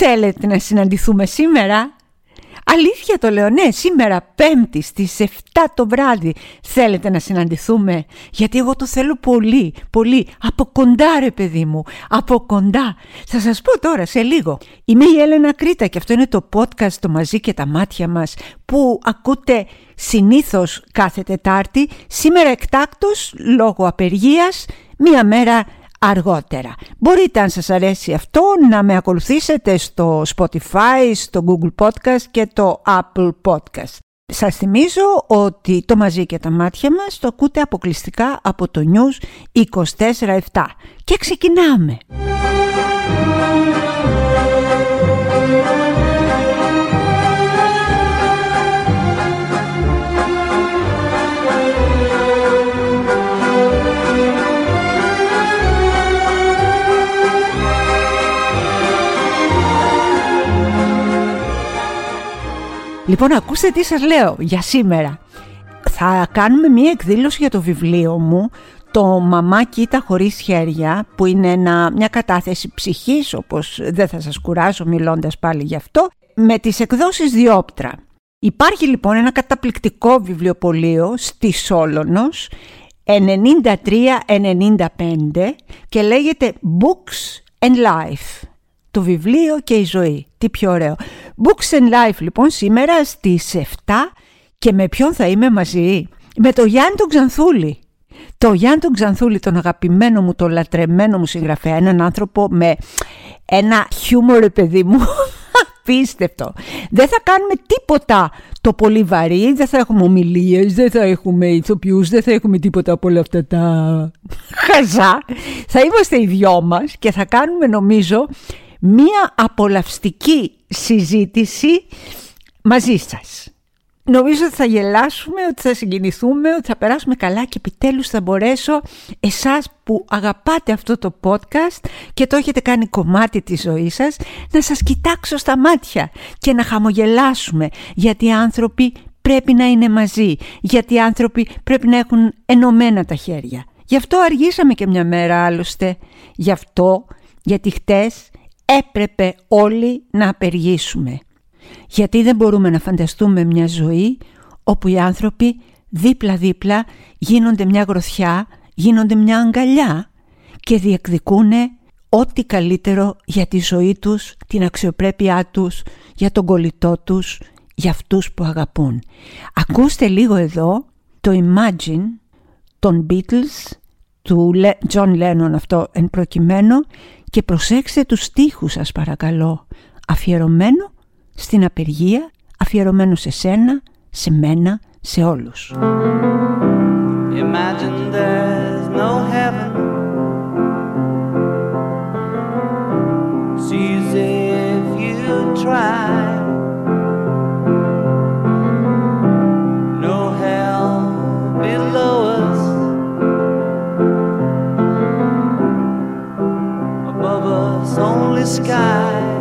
Θέλετε να συναντηθούμε σήμερα; Αλήθεια το λέω, ναι, σήμερα πέμπτη στις 7 το βράδυ θέλετε να συναντηθούμε; Γιατί εγώ το θέλω πολύ, πολύ, από κοντά ρε παιδί μου, από κοντά. Θα σας πω τώρα σε λίγο. Είμαι η Έλενα Κρήτα και αυτό είναι το podcast το μαζί και τα μάτια μας που ακούτε συνήθως κάθε Τετάρτη. Σήμερα εκτάκτος λόγω απεργίας, μία μέρα αργότερα. Μπορείτε αν σας αρέσει αυτό να με ακολουθήσετε στο Spotify, στο Google Podcast και το Apple Podcast. Σας θυμίζω ότι το μαζί και τα μάτια μας το ακούτε αποκλειστικά από το News 24-7. Και ξεκινάμε! Λοιπόν, ακούστε τι σας λέω για σήμερα. Θα κάνουμε μία εκδήλωση για το βιβλίο μου, το «Μαμά κοίτα χωρίς χέρια», που είναι μια κατάθεση ψυχής, όπως δεν θα σας κουράσω μιλώντας πάλι γι' αυτό, με τις εκδόσεις Διόπτρα. Υπάρχει λοιπόν ένα καταπληκτικό βιβλιοπωλείο στη Σόλωνος, 93-95 και λέγεται Books and Life το βιβλίο και η ζωή. Τι πιο ωραίο. Books and Life λοιπόν σήμερα στις 7 και με ποιον θα είμαι μαζί; Με το Γιάννη τον Ξανθούλη. Το Γιάννη τον Ξανθούλη, τον αγαπημένο μου, τον λατρεμένο μου συγγραφέα, έναν άνθρωπο με ένα χιούμορ παιδί μου, απίστευτο. Δεν θα κάνουμε τίποτα το πολύ βαρύ, δεν θα έχουμε ομιλίες, δεν θα έχουμε ηθοποιούς, δεν θα έχουμε τίποτα από όλα αυτά τα χαζά. Θα είμαστε οι δυο μας και θα κάνουμε νομίζω μία απολαυστική συζήτηση μαζί σας. Νομίζω ότι θα γελάσουμε, ότι θα συγκινηθούμε, ότι θα περάσουμε καλά και επιτέλους θα μπορέσω εσάς που αγαπάτε αυτό το podcast και το έχετε κάνει κομμάτι της ζωής σας να σας κοιτάξω στα μάτια και να χαμογελάσουμε γιατί οι άνθρωποι πρέπει να είναι μαζί, γιατί οι άνθρωποι πρέπει να έχουν ενωμένα τα χέρια. Γι' αυτό αργήσαμε και μια μέρα άλλωστε. Γι' αυτό, γιατί χτες έπρεπε όλοι να απεργήσουμε. Γιατί δεν μπορούμε να φανταστούμε μια ζωή όπου οι άνθρωποι δίπλα-δίπλα γίνονται μια γροθιά, γίνονται μια αγκαλιά και διεκδικούν ό,τι καλύτερο για τη ζωή τους, την αξιοπρέπειά τους, για τον κολλητό τους, για αυτούς που αγαπούν. Ακούστε λίγο εδώ το Imagine των Beatles, του John Lennon αυτό εν προκειμένου και προσέξτε τους στίχους σας παρακαλώ. Αφιερωμένο στην απεργία, αφιερωμένο σε σένα, σε μένα, σε όλους. Imagine there's no heaven See if you try only sky.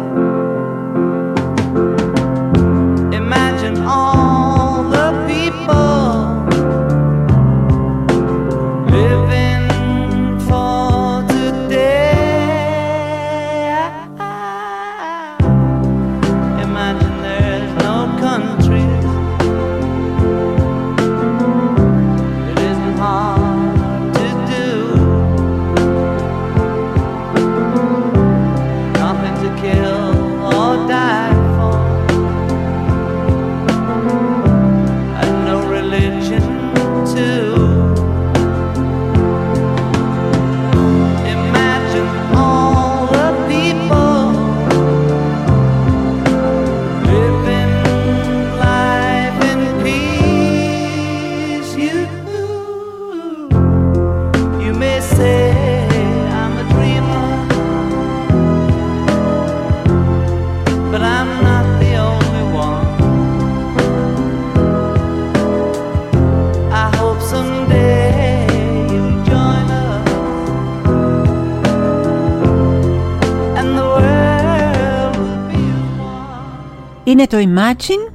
Είναι το Imagine,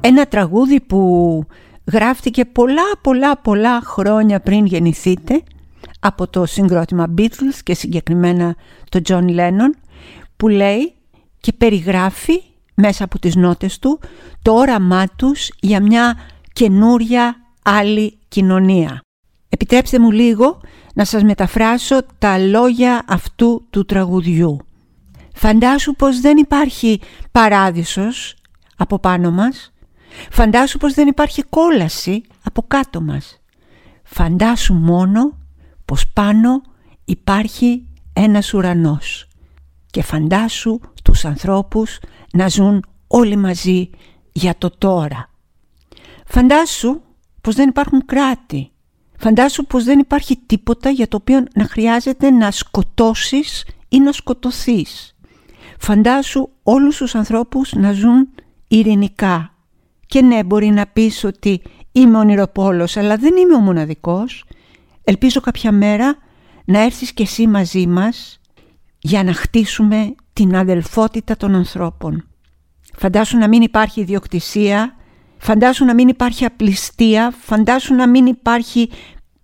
ένα τραγούδι που γράφτηκε πολλά πολλά πολλά χρόνια πριν γεννηθείτε από το συγκρότημα Beatles και συγκεκριμένα το John Lennon που λέει και περιγράφει μέσα από τις νότες του το όραμά τους για μια καινούρια άλλη κοινωνία. Επιτρέψτε μου λίγο να σας μεταφράσω τα λόγια αυτού του τραγουδιού. Φαντάσου πως δεν υπάρχει παράδεισος από πάνω μας. Φαντάσου πως δεν υπάρχει κόλαση από κάτω μας. Φαντάσου μόνο πως πάνω υπάρχει ένας ουρανός. Και φαντάσου τους ανθρώπους να ζουν όλοι μαζί για το τώρα. Φαντάσου πως δεν υπάρχουν κράτη. Φαντάσου πως δεν υπάρχει τίποτα για το οποίο να χρειάζεται να σκοτώσεις ή να σκοτωθείς. Φαντάσου όλους τους ανθρώπους να ζουν ειρηνικά. Και ναι, μπορεί να πεις ότι είμαι ονειροπόλος, αλλά δεν είμαι ο μοναδικός. Ελπίζω κάποια μέρα να έρθεις και εσύ μαζί μας για να χτίσουμε την αδελφότητα των ανθρώπων. Φαντάσου να μην υπάρχει ιδιοκτησία, φαντάσου να μην υπάρχει απληστία, φαντάσου να μην υπάρχει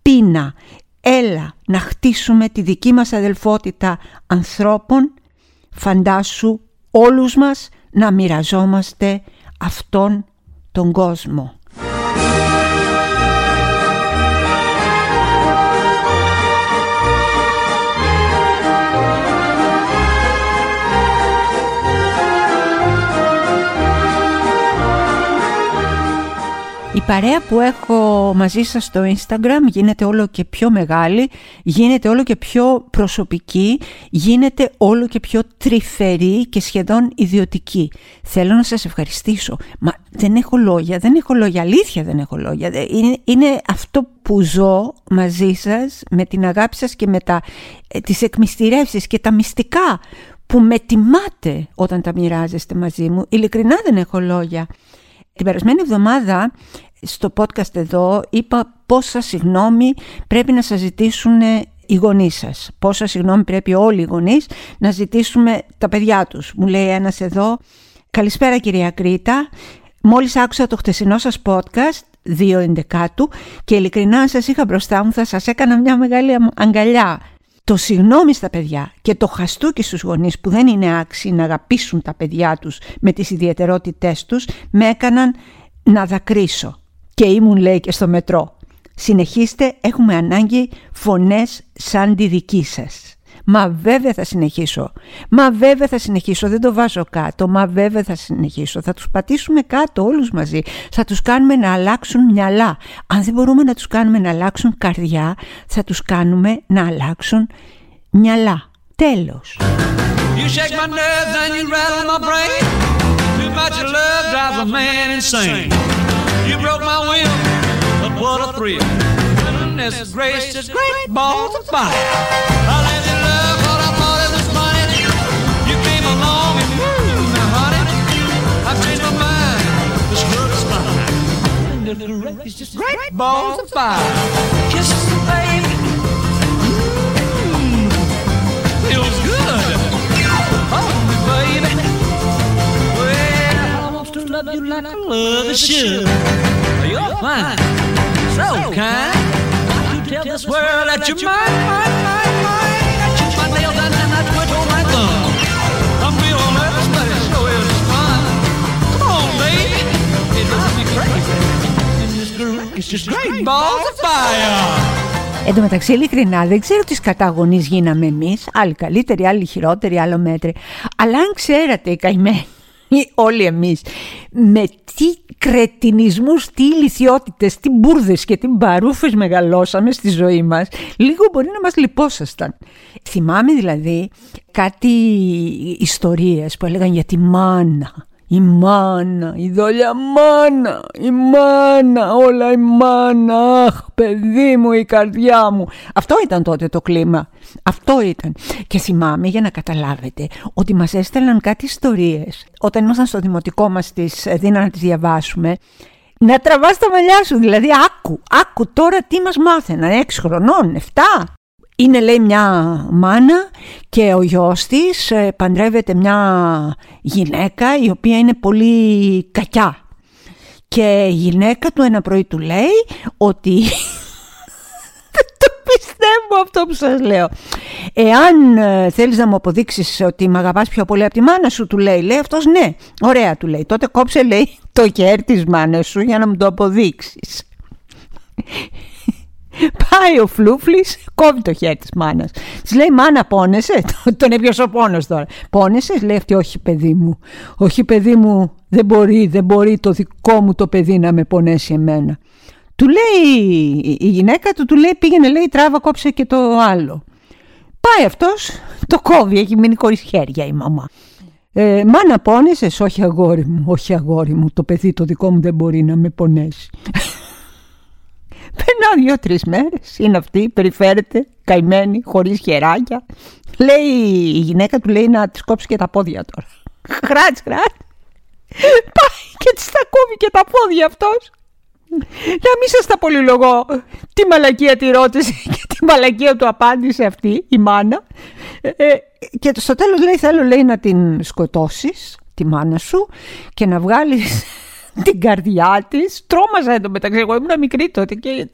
πείνα. Έλα να χτίσουμε τη δική μας αδελφότητα ανθρώπων, φαντάσου όλους μας να μοιραζόμαστε αυτόν τον κόσμο. Η παρέα που έχω μαζί σας στο Instagram γίνεται όλο και πιο μεγάλη, γίνεται όλο και πιο προσωπική, γίνεται όλο και πιο τρυφερή και σχεδόν ιδιωτική. Θέλω να σας ευχαριστήσω. Μα δεν έχω λόγια, δεν έχω λόγια, αλήθεια δεν έχω λόγια. Είναι, είναι αυτό που ζω μαζί σας, με την αγάπη σας και με τα, ε, τις εκμυστηρεύσεις και τα μυστικά που με τιμάτε όταν τα μοιράζεστε μαζί μου. Ειλικρινά δεν έχω λόγια. Την περασμένη εβδομάδα στο podcast εδώ είπα πόσα συγγνώμη πρέπει να σας ζητήσουν οι γονείς σας. Πόσα συγγνώμη πρέπει όλοι οι γονείς να ζητήσουμε τα παιδιά τους. Μου λέει ένας εδώ, καλησπέρα κυρία Κρήτα, μόλις άκουσα το χτεσινό σας podcast, 2.11 και ειλικρινά σας είχα μπροστά μου, θα σας έκανα μια μεγάλη αγκαλιά. Το συγγνώμη στα παιδιά και το χαστούκι στους γονείς που δεν είναι άξιοι να αγαπήσουν τα παιδιά τους με τις ιδιαιτερότητές τους με έκαναν να δακρύσω και ήμουν λέει και στο μετρό. Συνεχίστε, έχουμε ανάγκη φωνές σαν τη δική σας. Μα βέβαια θα συνεχίσω. Μα βέβαια θα συνεχίσω. Δεν το βάζω κάτω. Μα βέβαια θα συνεχίσω. Θα τους πατήσουμε κάτω όλους μαζί. Θα τους κάνουμε να αλλάξουν μυαλά. Αν δεν μπορούμε να τους κάνουμε να αλλάξουν καρδιά, θα τους κάνουμε να αλλάξουν μυαλά. Τέλος. You shake my nerves and you rattle my brain. Too much love drives a man insane. You broke my will, but what a thrill. Goodness gracious, great balls of fire. I let you love what I thought it was funny. You came along and woo, now honey, I changed my mind. This love is fine. Goodness gracious, great balls of fire. Kisses, love μεταξύ, ειλικρινά, δεν ξέρω τι καταγονεί γίναμε εμείς. Άλλοι καλύτεροι, άλλοι χειρότεροι, άλλο μέτρη. Αλλά αν ξέρατε, οι καημένοι όλοι εμείς με τι κρετινισμούς, τι ηλικιότητες, τι μπουρδες και τι μπαρούφες μεγαλώσαμε στη ζωή μας, λίγο μπορεί να μας λυπόσασταν. Θυμάμαι δηλαδή κάτι ιστορίες που έλεγαν για τη μάνα η μάνα, η δόλια μάνα, η μάνα, όλα η μάνα, αχ παιδί μου, η καρδιά μου. Αυτό ήταν τότε το κλίμα, αυτό ήταν. Και θυμάμαι για να καταλάβετε ότι μας έστελναν κάτι ιστορίες. Όταν ήμασταν στο δημοτικό μας τις δίναν να τις διαβάσουμε, να τραβάς τα μαλλιά σου, δηλαδή άκου, άκου τώρα τι μας μάθαιναν, έξι χρονών, 7, είναι λέει μια μάνα και ο γιος της ε, παντρεύεται μια γυναίκα η οποία είναι πολύ κακιά. Και η γυναίκα του ένα πρωί του λέει ότι δεν το πιστεύω αυτό που σας λέω. Εάν ε, θέλεις να μου αποδείξεις ότι με αγαπάς πιο πολύ από τη μάνα σου, του λέει, λέει αυτός ναι, ωραία του λέει. Τότε κόψε λέει το χέρι της μάνας σου για να μου το αποδείξεις. Πάει ο Φλούφλης, κόβει το χέρι της μάνας. Της λέει μάνα πόνεσαι, τον έπιασε ο πόνος τώρα. Πόνεσαι, λέει αυτή όχι παιδί μου. Όχι παιδί μου, δεν μπορεί, δεν μπορεί το δικό μου το παιδί να με πονέσει εμένα. Του λέει η γυναίκα του, του λέει πήγαινε λέει τράβα κόψε και το άλλο. Πάει αυτός, το κόβει, έχει μείνει χωρίς χέρια η μαμά. Ε, μάνα πόνεσες, όχι αγόρι μου, όχι αγόρι μου, το παιδί το δικό μου δεν μπορεί να με πονέσει. Περνάω δύο-τρεις μέρες. Είναι αυτή, περιφέρεται, καημένη, χωρίς χεράκια. Λέει η γυναίκα του λέει να της κόψει και τα πόδια τώρα. Χράτ, χράτ. Πάει και της τα κόβει και τα πόδια αυτός. Να μην σας τα πολυλογώ τι μαλακία τη ρώτησε και τι μαλακία του απάντησε αυτή η μάνα. Ε, ε και στο τέλος λέει θέλω λέει να την σκοτώσεις τη μάνα σου και να βγάλεις την καρδιά της. Τρόμαζα εδώ μεταξύ. Εγώ ήμουν μικρή τότε. Και...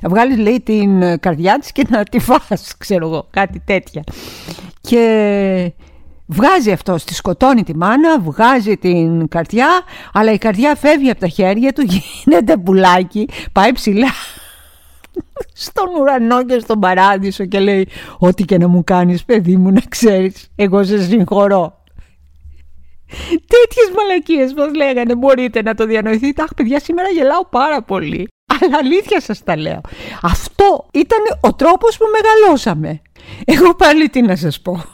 Να βγάλεις, λέει, την καρδιά της και να τη φας, ξέρω εγώ, κάτι τέτοια. Και βγάζει αυτό, τη σκοτώνει τη μάνα, βγάζει την καρδιά, αλλά η καρδιά φεύγει από τα χέρια του, γίνεται πουλάκι, πάει ψηλά στον ουρανό και στον παράδεισο και λέει ό,τι και να μου κάνεις παιδί μου να ξέρεις εγώ σε συγχωρώ Τέτοιες μαλακίες πώς λέγανε, μπορείτε να το διανοηθείτε. Αχ, παιδιά, σήμερα γελάω πάρα πολύ. Αλλά αλήθεια σας τα λέω. Αυτό ήταν ο τρόπος που μεγαλώσαμε. Εγώ πάλι τι να σας πω.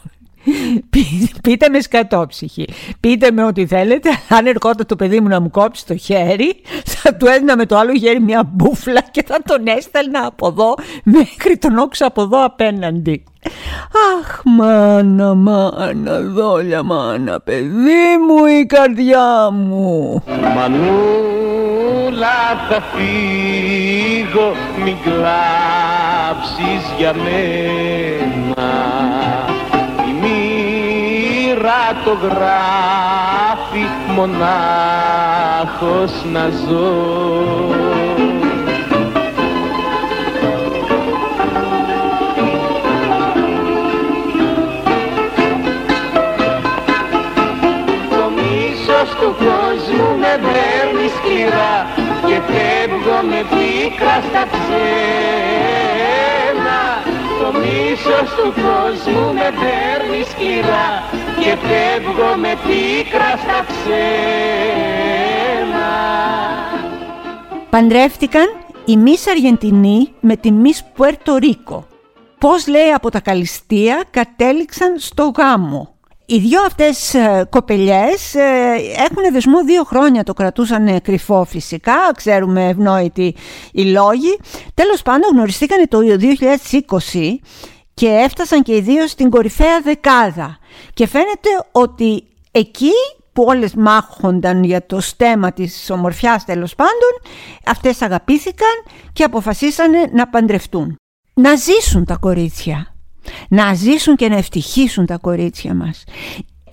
Πείτε με σκατόψυχη. Πείτε με ό,τι θέλετε. Αν ερχόταν το παιδί μου να μου κόψει το χέρι, θα του έδινα με το άλλο χέρι μια μπούφλα και θα τον έστελνα από εδώ μέχρι τον όξο από εδώ απέναντι. Αχ μάνα μάνα δόλια μάνα παιδί μου η καρδιά μου Μανούλα θα φύγω μην κλάψεις για μένα Η μοίρα το γράφει μονάχος να ζω. Του κόσμου με παίρνει σκληρά και φεύγω με πίκρα στα ξένα το μίσος του κόσμου με παίρνει σκληρά και φεύγω με πίκρα στα ξένα Παντρεύτηκαν η Μίς Αργεντινή με τη Μίς Πουέρτο Ρίκο. Πώς λέει από τα καλυστία κατέληξαν στο γάμο; Οι δυο αυτές ε, κοπελιές ε, έχουν δεσμό δύο χρόνια, το κρατούσαν κρυφό φυσικά, ξέρουμε ευνόητοι οι λόγοι. Τέλος πάντων γνωριστήκαν το 2020 και έφτασαν και οι δύο στην κορυφαία δεκάδα. Και φαίνεται ότι εκεί που όλες μάχονταν για το στέμα της ομορφιάς τέλος πάντων, αυτές αγαπήθηκαν και αποφασίσανε να παντρευτούν. Να ζήσουν τα κορίτσια να ζήσουν και να ευτυχήσουν τα κορίτσια μας.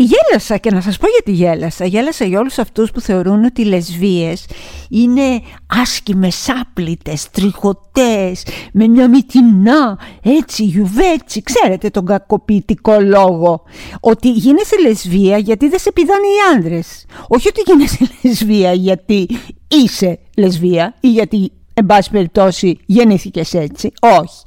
Γέλασα και να σας πω γιατί γέλασα. Γέλασα για όλους αυτούς που θεωρούν ότι οι λεσβίες είναι άσκημες, άπλητες, τριχωτές, με μια μυτινά, έτσι, γιουβέτσι. Ξέρετε τον κακοποιητικό λόγο. Ότι γίνεσαι λεσβία γιατί δεν σε πηδάνε οι άνδρες. Όχι ότι γίνεσαι λεσβία γιατί είσαι λεσβία ή γιατί, εν πάση περιπτώσει, γεννήθηκες έτσι. Όχι.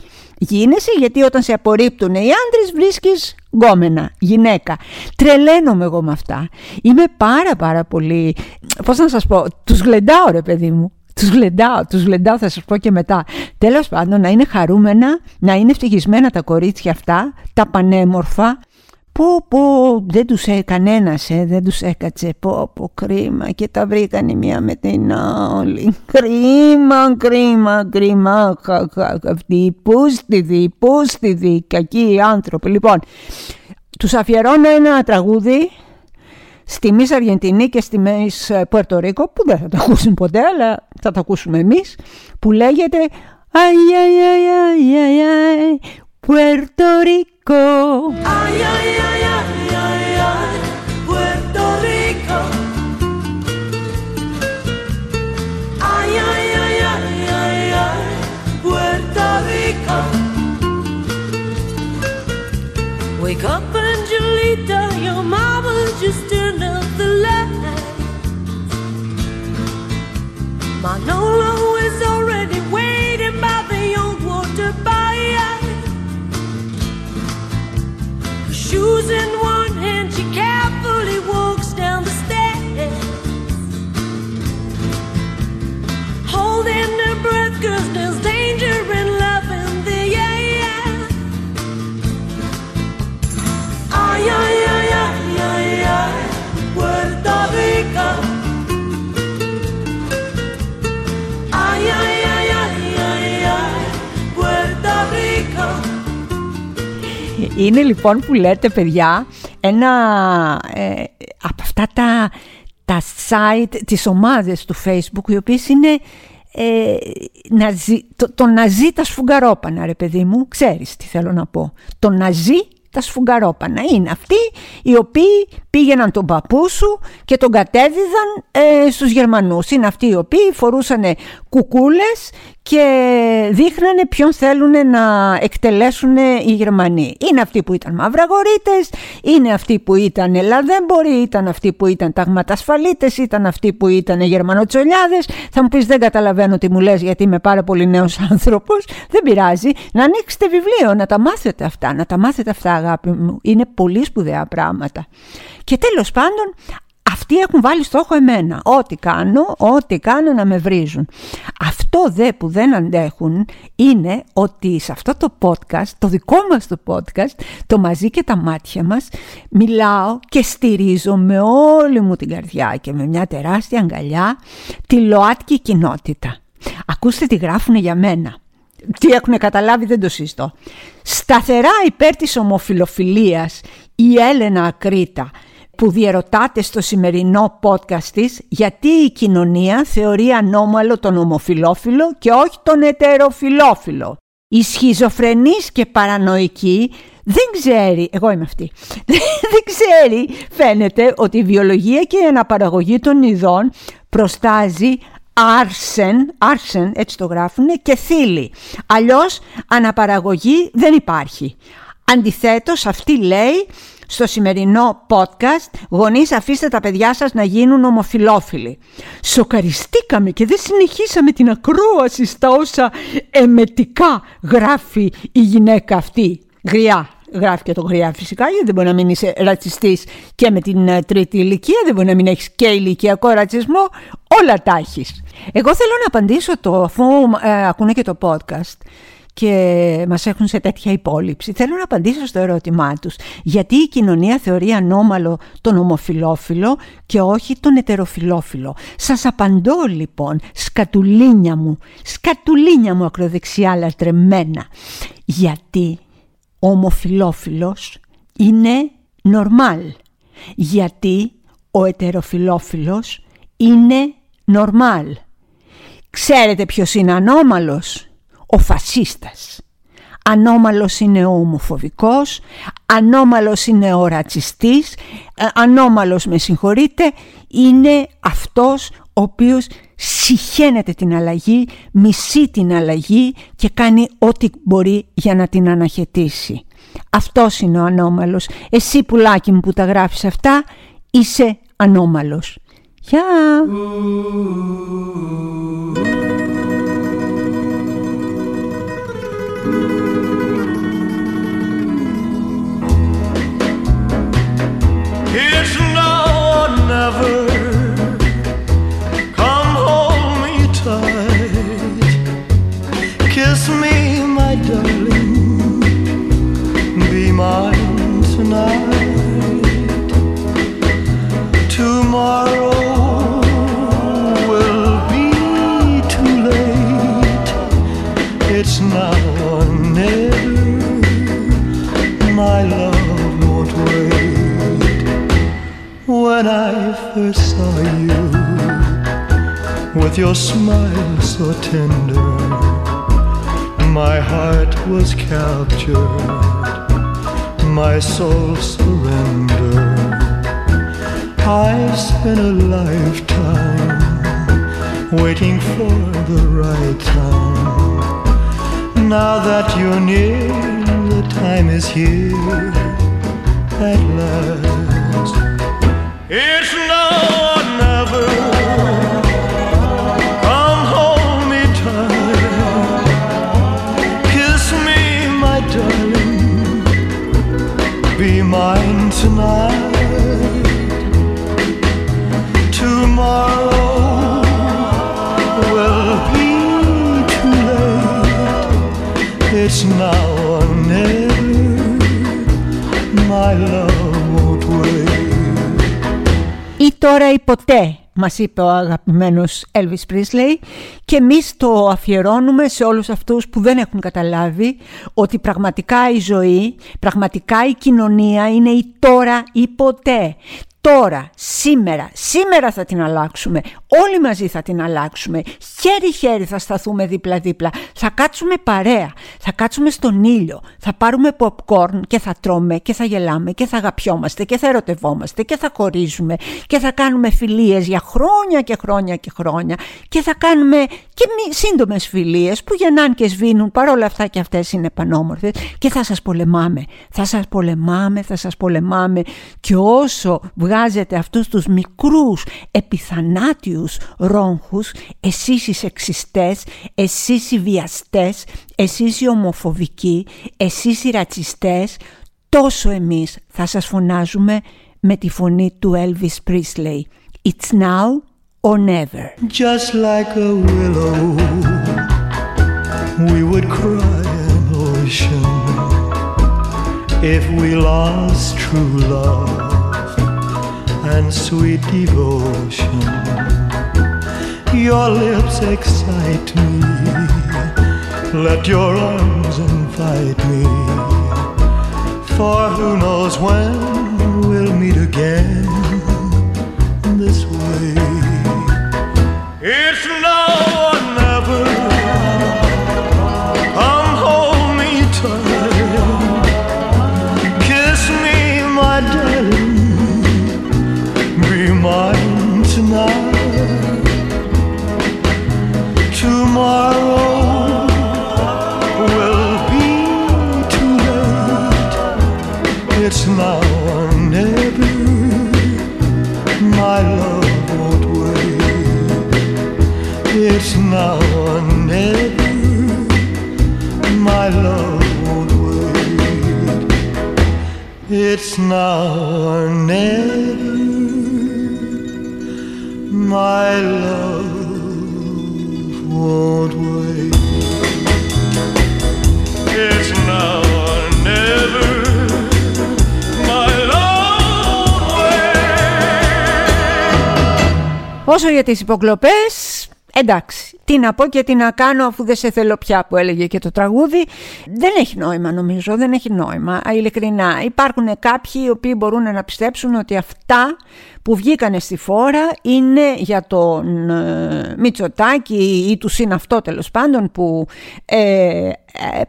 Γίνεσαι γιατί όταν σε απορρίπτουν οι άντρες βρίσκεις γκόμενα, γυναίκα. Τρελαίνομαι εγώ με αυτά. Είμαι πάρα πάρα πολύ, πώς να σας πω, τους γλεντάω ρε παιδί μου. Τους γλεντάω, τους γλεντάω θα σας πω και μετά. Τέλος πάντων να είναι χαρούμενα, να είναι ευτυχισμένα τα κορίτσια αυτά, τα πανέμορφα, Πω πω δεν τους έκανε κανένας ε, δεν τους έκατσε. Πω πω κρίμα και τα βρήκαν η μία με την άλλη. Κρίμα κρίμα κρίμα. Αυτοί πούστιδοι πούστιδοι κακοί άνθρωποι. Λοιπόν τους αφιερώνω ένα τραγούδι στη Μης Αργεντινή και στη Μης Πουερτορίκο που δεν θα το ακούσουν ποτέ αλλά θα το ακούσουμε εμείς που λέγεται Αϊ, αϊ, αϊ, αϊ, αϊ, Puerto Rico. Ay, ay, ay, ay, Είναι λοιπόν που λέτε παιδιά ένα ε, από αυτά τα, τα site, τις ομάδες του facebook οι οποίες είναι ε, το, το ναζί τα σφουγγαρόπανα ρε παιδί μου, ξέρεις τι θέλω να πω. Το ναζί τα σφουγγαρόπανα. Είναι αυτοί οι οποίοι πήγαιναν τον παππού σου και τον κατέδιδαν ε, στους Γερμανούς. Είναι αυτοί οι οποίοι φορούσαν κουκούλες και δείχνανε ποιον θέλουν να εκτελέσουν οι Γερμανοί. Είναι αυτοί που ήταν μαυραγορείτες, είναι αυτοί που ήταν λαδέμποροι, ήταν αυτοί που ήταν ταγματασφαλίτες, ήταν αυτοί που ήταν γερμανοτσολιάδες. Θα μου πεις δεν καταλαβαίνω τι μου λες γιατί είμαι πάρα πολύ νέος άνθρωπος. Δεν πειράζει. Να ανοίξετε βιβλίο, να τα μάθετε αυτά, να τα μάθετε αυτά αγάπη μου. Είναι πολύ σπουδαία πράγματα. Και τέλος πάντων αυτοί έχουν βάλει στόχο εμένα. Ό,τι κάνω, ό,τι κάνω να με βρίζουν. Αυτό δε που δεν αντέχουν είναι ότι σε αυτό το podcast, το δικό μας το podcast, το μαζί και τα μάτια μας, μιλάω και στηρίζω με όλη μου την καρδιά και με μια τεράστια αγκαλιά τη ΛΟΑΤΚΙ κοινότητα. Ακούστε τι γράφουν για μένα. Τι έχουν καταλάβει δεν το συζητώ. Σταθερά υπέρ της ομοφιλοφιλίας η Έλενα Ακρίτα που διερωτάται στο σημερινό podcast της γιατί η κοινωνία θεωρεί ανώμαλο τον ομοφιλόφιλο και όχι τον ετεροφιλόφιλο. Η σχιζοφρενής και παρανοϊκή δεν ξέρει, εγώ είμαι αυτή, δεν ξέρει φαίνεται ότι η βιολογία και η αναπαραγωγή των ειδών προστάζει άρσεν, άρσεν έτσι το γράφουν, και θύλη. Αλλιώς αναπαραγωγή δεν υπάρχει. Αντιθέτως αυτή λέει στο σημερινό podcast «Γονείς αφήστε τα παιδιά σας να γίνουν ομοφιλόφιλοι». Σοκαριστήκαμε και δεν συνεχίσαμε την ακρόαση στα όσα εμετικά γράφει η γυναίκα αυτή. Γριά, γράφει και το γριά φυσικά γιατί δεν μπορεί να μην είσαι ρατσιστής και με την ε, τρίτη ηλικία, δεν μπορεί να μην έχεις και ηλικιακό ρατσισμό, όλα τα έχεις. Εγώ θέλω να απαντήσω το, αφού ε, ακούνε και το podcast και μας έχουν σε τέτοια υπόλοιψη. Θέλω να απαντήσω στο ερώτημά τους. Γιατί η κοινωνία θεωρεί ανώμαλο τον ομοφιλόφιλο και όχι τον ετεροφιλόφιλο; Σας απαντώ λοιπόν, σκατουλίνια μου, σκατουλίνια μου ακροδεξιά λατρεμένα. Γιατί ο ομοφιλόφιλος είναι νορμάλ. Γιατί ο ετεροφιλόφιλος είναι νορμάλ. Ξέρετε ποιος είναι ανώμαλος; Ο φασίστας. Ανώμαλος είναι ο ομοφοβικός, ανώμαλος είναι ο ρατσιστής, ε, ανώμαλος με συγχωρείτε, είναι αυτός ο οποίος συχαίνεται την αλλαγή, μισεί την αλλαγή και κάνει ό,τι μπορεί για να την αναχαιτήσει. Αυτός είναι ο ανώμαλος. Εσύ πουλάκι μου που τα γράφεις αυτά είσαι ανώμαλος. Γεια! It's waiting for the right time. Now that you're near, the time is here at last. It's now ή τώρα ή ποτέ μας είπε ο αγαπημένος Elvis Presley. Και εμείς το αφιερώνουμε σε όλους αυτούς που δεν έχουν καταλάβει ότι πραγματικά η ζωή, πραγματικά η κοινωνία είναι η τώρα ή ποτέ τώρα, σήμερα, σήμερα θα την αλλάξουμε. Όλοι μαζί θα την αλλάξουμε. Χέρι-χέρι θα σταθούμε δίπλα-δίπλα. Θα κάτσουμε παρέα. Θα κάτσουμε στον ήλιο. Θα πάρουμε popcorn και θα τρώμε και θα γελάμε και θα αγαπιόμαστε και θα ερωτευόμαστε και θα χωρίζουμε και θα κάνουμε φιλίες για χρόνια και χρόνια και χρόνια και θα κάνουμε και σύντομες φιλίες που γεννάν και σβήνουν παρόλα αυτά και αυτές είναι πανόμορφες και θα σας πολεμάμε. Θα σας πολεμάμε, θα σας πολεμάμε και όσο βγάζετε αυτούς τους μικρούς επιθανάτιους ρόγχους, εσείς οι σεξιστές, εσείς οι βιαστές, εσείς οι ομοφοβικοί, εσείς οι ρατσιστές, τόσο εμείς θα σας φωνάζουμε με τη φωνή του Elvis Presley. It's now or never. Just like a willow we would cry an ocean if we lost true love and sweet devotion. Your lips excite me. Let your arms invite me. For who knows when we'll meet again Or never. My love won't wait. It's now or never. My love won't wait. It's now or never. My love won't wait. Όσο για τις υποκλοπές, εντάξει, τι να πω και τι να κάνω αφού δεν σε θέλω πια που έλεγε και το τραγούδι. Δεν έχει νόημα νομίζω, δεν έχει νόημα, ειλικρινά. Υπάρχουν κάποιοι οι οποίοι μπορούν να πιστέψουν ότι αυτά που βγήκανε στη φόρα είναι για τον ε, Μητσοτάκη ή τους συν αυτό τέλος πάντων που ε, ε,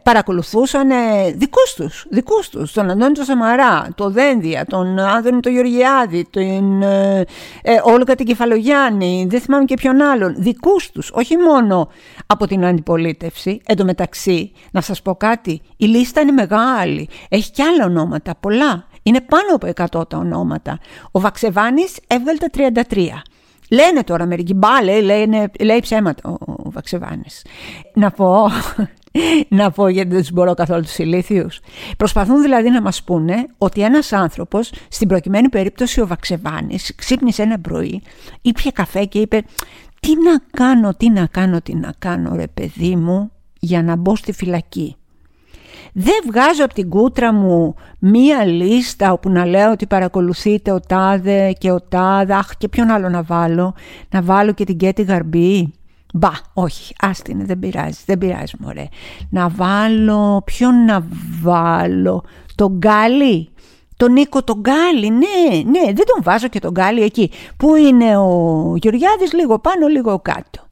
παρακολουθούσαν ε, δικούς τους, δικούς τους, τον Αντώνη το Σαμαρά, το Δένδια, τον Άδωνη το Γεωργιάδη, τον ε, ε, Όλγα την Κεφαλογιάννη, δεν θυμάμαι και ποιον άλλον, δικούς τους, όχι μόνο από την αντιπολίτευση. Εν τω μεταξύ, να σας πω κάτι, η λίστα είναι μεγάλη, έχει και άλλα ονόματα, πολλά. Είναι πάνω από 100 τα ονόματα. Ο Βαξεβάνης έβγαλε τα 33. Λένε τώρα μερικοί, μπα, λέει, λένε, λέει ψέματα ο, ο Βαξεβάνης. Να πω, να πω γιατί δεν τους μπορώ καθόλου τους ηλίθιους. Προσπαθούν δηλαδή να μας πούνε ότι ένας άνθρωπος, στην προκειμένη περίπτωση ο Βαξεβάνης, ξύπνησε ένα πρωί, ήπια καφέ και είπε τι να κάνω, τι να κάνω, τι να κάνω ρε παιδί μου για να μπω στη φυλακή. Δεν βγάζω από την κούτρα μου μία λίστα όπου να λέω ότι παρακολουθείτε ο τάδε και ο τάδε, αχ και ποιον άλλο να βάλω, να βάλω και την Κέτη Γαρμπή. Μπα, όχι, άστινε, δεν πειράζει, δεν πειράζει μωρέ. Να βάλω, ποιον να βάλω, τον Γκάλι, τον Νίκο τον Γκάλι, ναι, ναι, δεν τον βάζω και τον Γκάλι εκεί. Πού είναι ο Γεωργιάδης, λίγο πάνω, λίγο κάτω.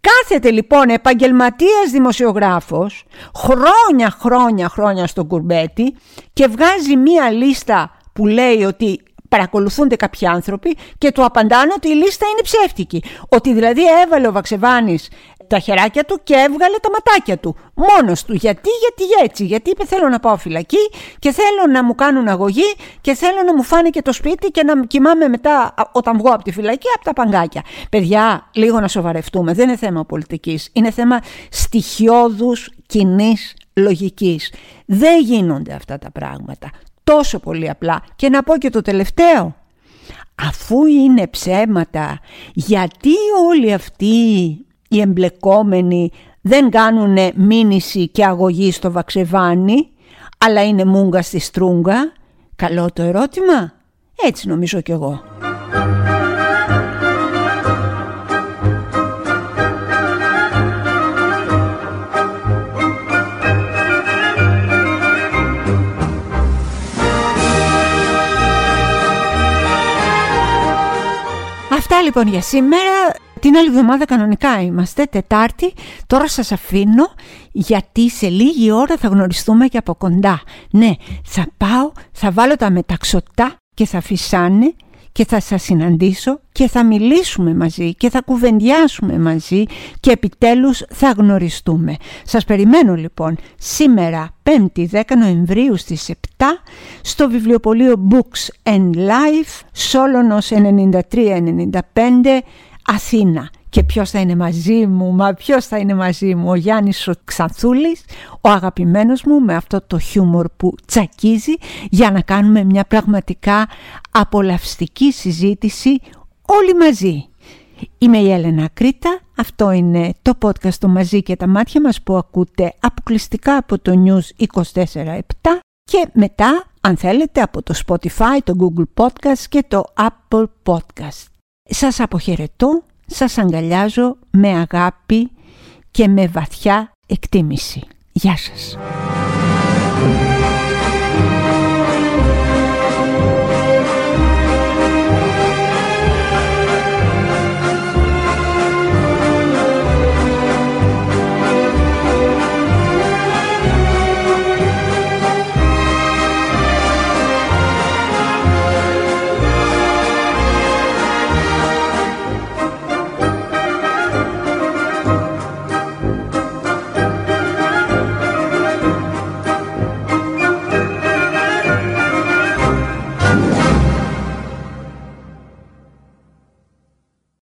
Κάθεται λοιπόν επαγγελματίας δημοσιογράφος χρόνια χρόνια χρόνια στον κουρμπέτι και βγάζει μία λίστα που λέει ότι παρακολουθούνται κάποιοι άνθρωποι και του απαντάνε ότι η λίστα είναι ψεύτικη. Ότι δηλαδή έβαλε ο Βαξεβάνης τα χεράκια του και έβγαλε τα ματάκια του. Μόνος του. Γιατί, γιατί έτσι. Γιατί είπε θέλω να πάω φυλακή και θέλω να μου κάνουν αγωγή και θέλω να μου φάνε και το σπίτι και να κοιμάμαι μετά όταν βγω από τη φυλακή από τα παγκάκια. Παιδιά, λίγο να σοβαρευτούμε. Δεν είναι θέμα πολιτικής. Είναι θέμα στοιχειώδους κοινής λογικής. Δεν γίνονται αυτά τα πράγματα. Τόσο πολύ απλά. Και να πω και το τελευταίο. Αφού είναι ψέματα, γιατί όλοι αυτοί οι εμπλεκόμενοι δεν κάνουν μήνυση και αγωγή στο βαξεβάνι, αλλά είναι μούγκα στη στρούγκα. Καλό το ερώτημα. Έτσι νομίζω κι εγώ. Λοιπόν για σήμερα. Την άλλη εβδομάδα κανονικά είμαστε, Τετάρτη. Τώρα σας αφήνω γιατί σε λίγη ώρα θα γνωριστούμε και από κοντά. Ναι, θα πάω, θα βάλω τα μεταξωτά και θα φυσάνε και θα σας συναντήσω και θα μιλήσουμε μαζί και θα κουβεντιάσουμε μαζί και επιτέλους θα γνωριστούμε. Σας περιμένω λοιπόν σήμερα 5η 10 Νοεμβρίου στις 7 στο βιβλιοπωλείο Books and Life Σόλωνος 93-95 Αθήνα. Και ποιος θα είναι μαζί μου, μα ποιος θα είναι μαζί μου, ο Γιάννης ο Ξανθούλης, ο αγαπημένος μου με αυτό το χιούμορ που τσακίζει για να κάνουμε μια πραγματικά απολαυστική συζήτηση όλοι μαζί. Είμαι η Έλενα Κρήτα, αυτό είναι το podcast το μαζί και τα μάτια μας που ακούτε αποκλειστικά από το News 24-7 και μετά αν θέλετε από το Spotify, το Google Podcast και το Apple Podcast. Σας αποχαιρετώ σας αγκαλιάζω με αγάπη και με βαθιά εκτίμηση. Γεια σας.